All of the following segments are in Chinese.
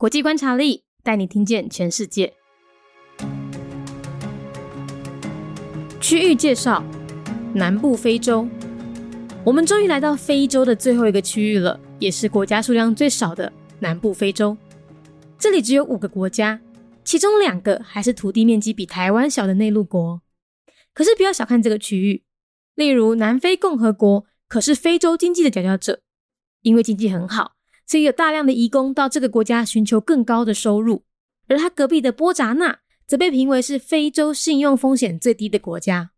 国际观察力带你听见全世界。区域介绍：南部非洲。我们终于来到非洲的最后一个区域了，也是国家数量最少的南部非洲。这里只有五个国家，其中两个还是土地面积比台湾小的内陆国。可是不要小看这个区域，例如南非共和国可是非洲经济的佼佼者，因为经济很好，所以有大量的移工到这个国家寻求更高的收入。而他隔壁的波扎纳则被评为是非洲信用风险最低的国家。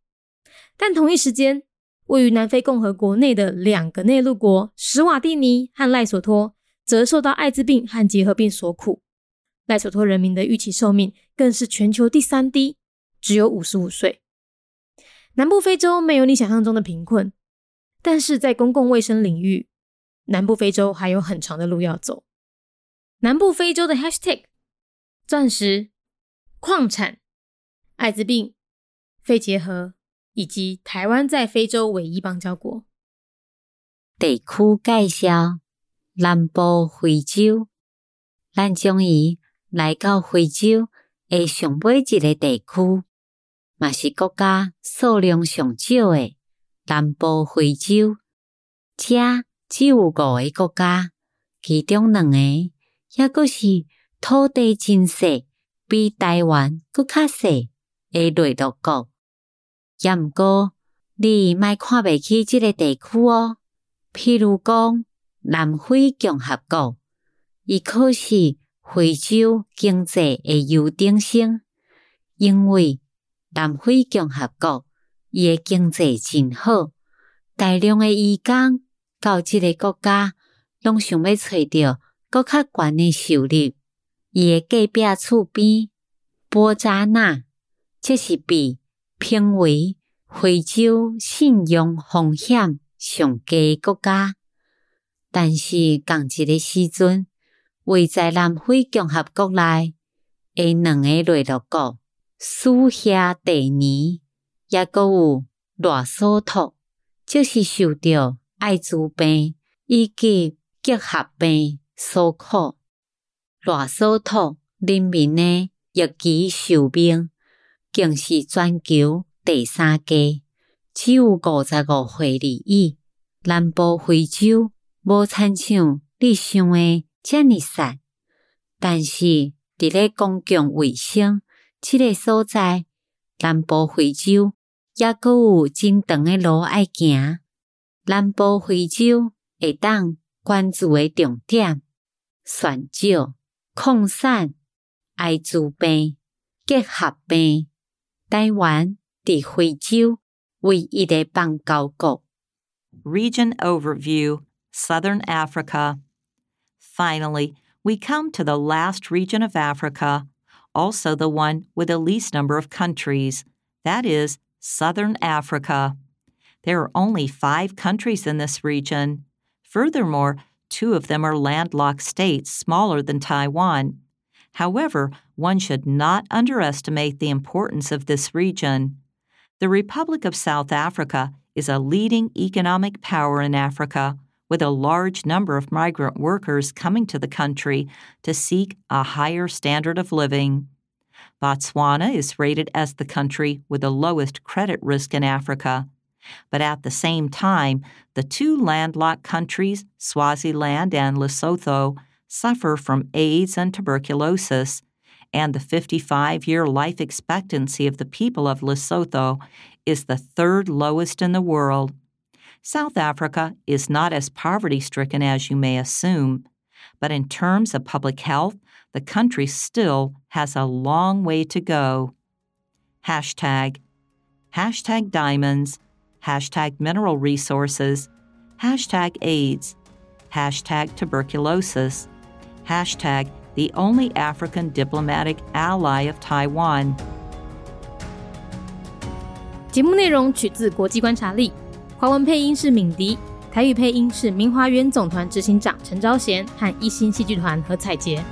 但同一时间，位于南非共和国内的两个内陆国史瓦蒂尼和赖索托，则受到艾滋病和结核病所苦。赖索托人民的预期寿命更是全球第三低，只有五十五岁。南部非洲没有你想象中的贫困，但是在公共卫生领域，南部非洲还有很长的路要走。南部非洲的 Hashtag：钻石、矿产、艾滋病、肺结核，以及台湾在非洲唯一邦交国。地区介绍：南部非洲，咱将伊来到非洲的上尾一个地区。嘛是国家数量上少的南部非洲，遮只有五个国家，其中两个抑阁是土地真细，比台湾阁较细的内陆国。也毋过，你莫看袂起即个地区哦。譬如讲，南非共和国，伊可是非洲经济的优等生，因为。南非共和国伊诶经济真好，大量诶移工到即个国家，拢想要找着搁较悬诶收入。伊诶隔壁厝边波扎纳，即是被评为非洲信用风险上低国家。但是共一个时阵，位在南非共和国内诶两个内陆国。苏夏第二，也阁有赖索托，即是受到艾滋病以及结核病所苦。赖索托人民的预期寿命竟是全球第三低，只有五十五岁而已。南部非洲无亲像你想的遮尔善，但是伫咧公共卫生。这个所在，南部非洲也阁有真长的路爱行。南部非洲会当关注的重点：选少、矿产、艾滋病、结核病。台湾伫非洲唯一的邦交国。Region overview: Southern Africa. Finally, we come to the last region of Africa. also the one with the least number of countries, that is, Southern Africa. There are only five countries in this region. Furthermore, two of them are landlocked states smaller than Taiwan. However, one should not underestimate the importance of this region. The Republic of South Africa is a leading economic power in Africa with a large number of migrant workers coming to the country to seek a higher standard of living. Botswana is rated as the country with the lowest credit risk in Africa. But at the same time, the two landlocked countries, Swaziland and Lesotho, suffer from AIDS and tuberculosis, and the 55 year life expectancy of the people of Lesotho is the third lowest in the world. South Africa is not as poverty stricken as you may assume, but in terms of public health, the country still has a long way to go. Hashtag, hashtag diamonds, hashtag mineral resources, hashtag AIDS, hashtag tuberculosis, hashtag the only African diplomatic ally of Taiwan. 节目内容取自国际观察力。华文配音是敏迪，台语配音是明华园总团执行长陈昭贤和一星戏剧团何彩杰，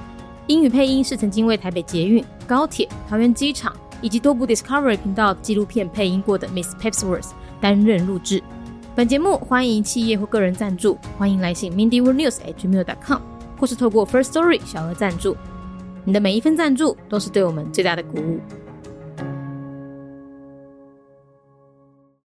英语配音是曾经为台北捷运、高铁、桃园机场以及多部 Discovery 频道纪录片配音过的 Miss Pepsworth 担任录制。本节目欢迎企业或个人赞助，欢迎来信 mindyworldnews@gmail.com。或是透过 First Story 小额赞助。你的每一份赞助都是对我们最大的鼓舞。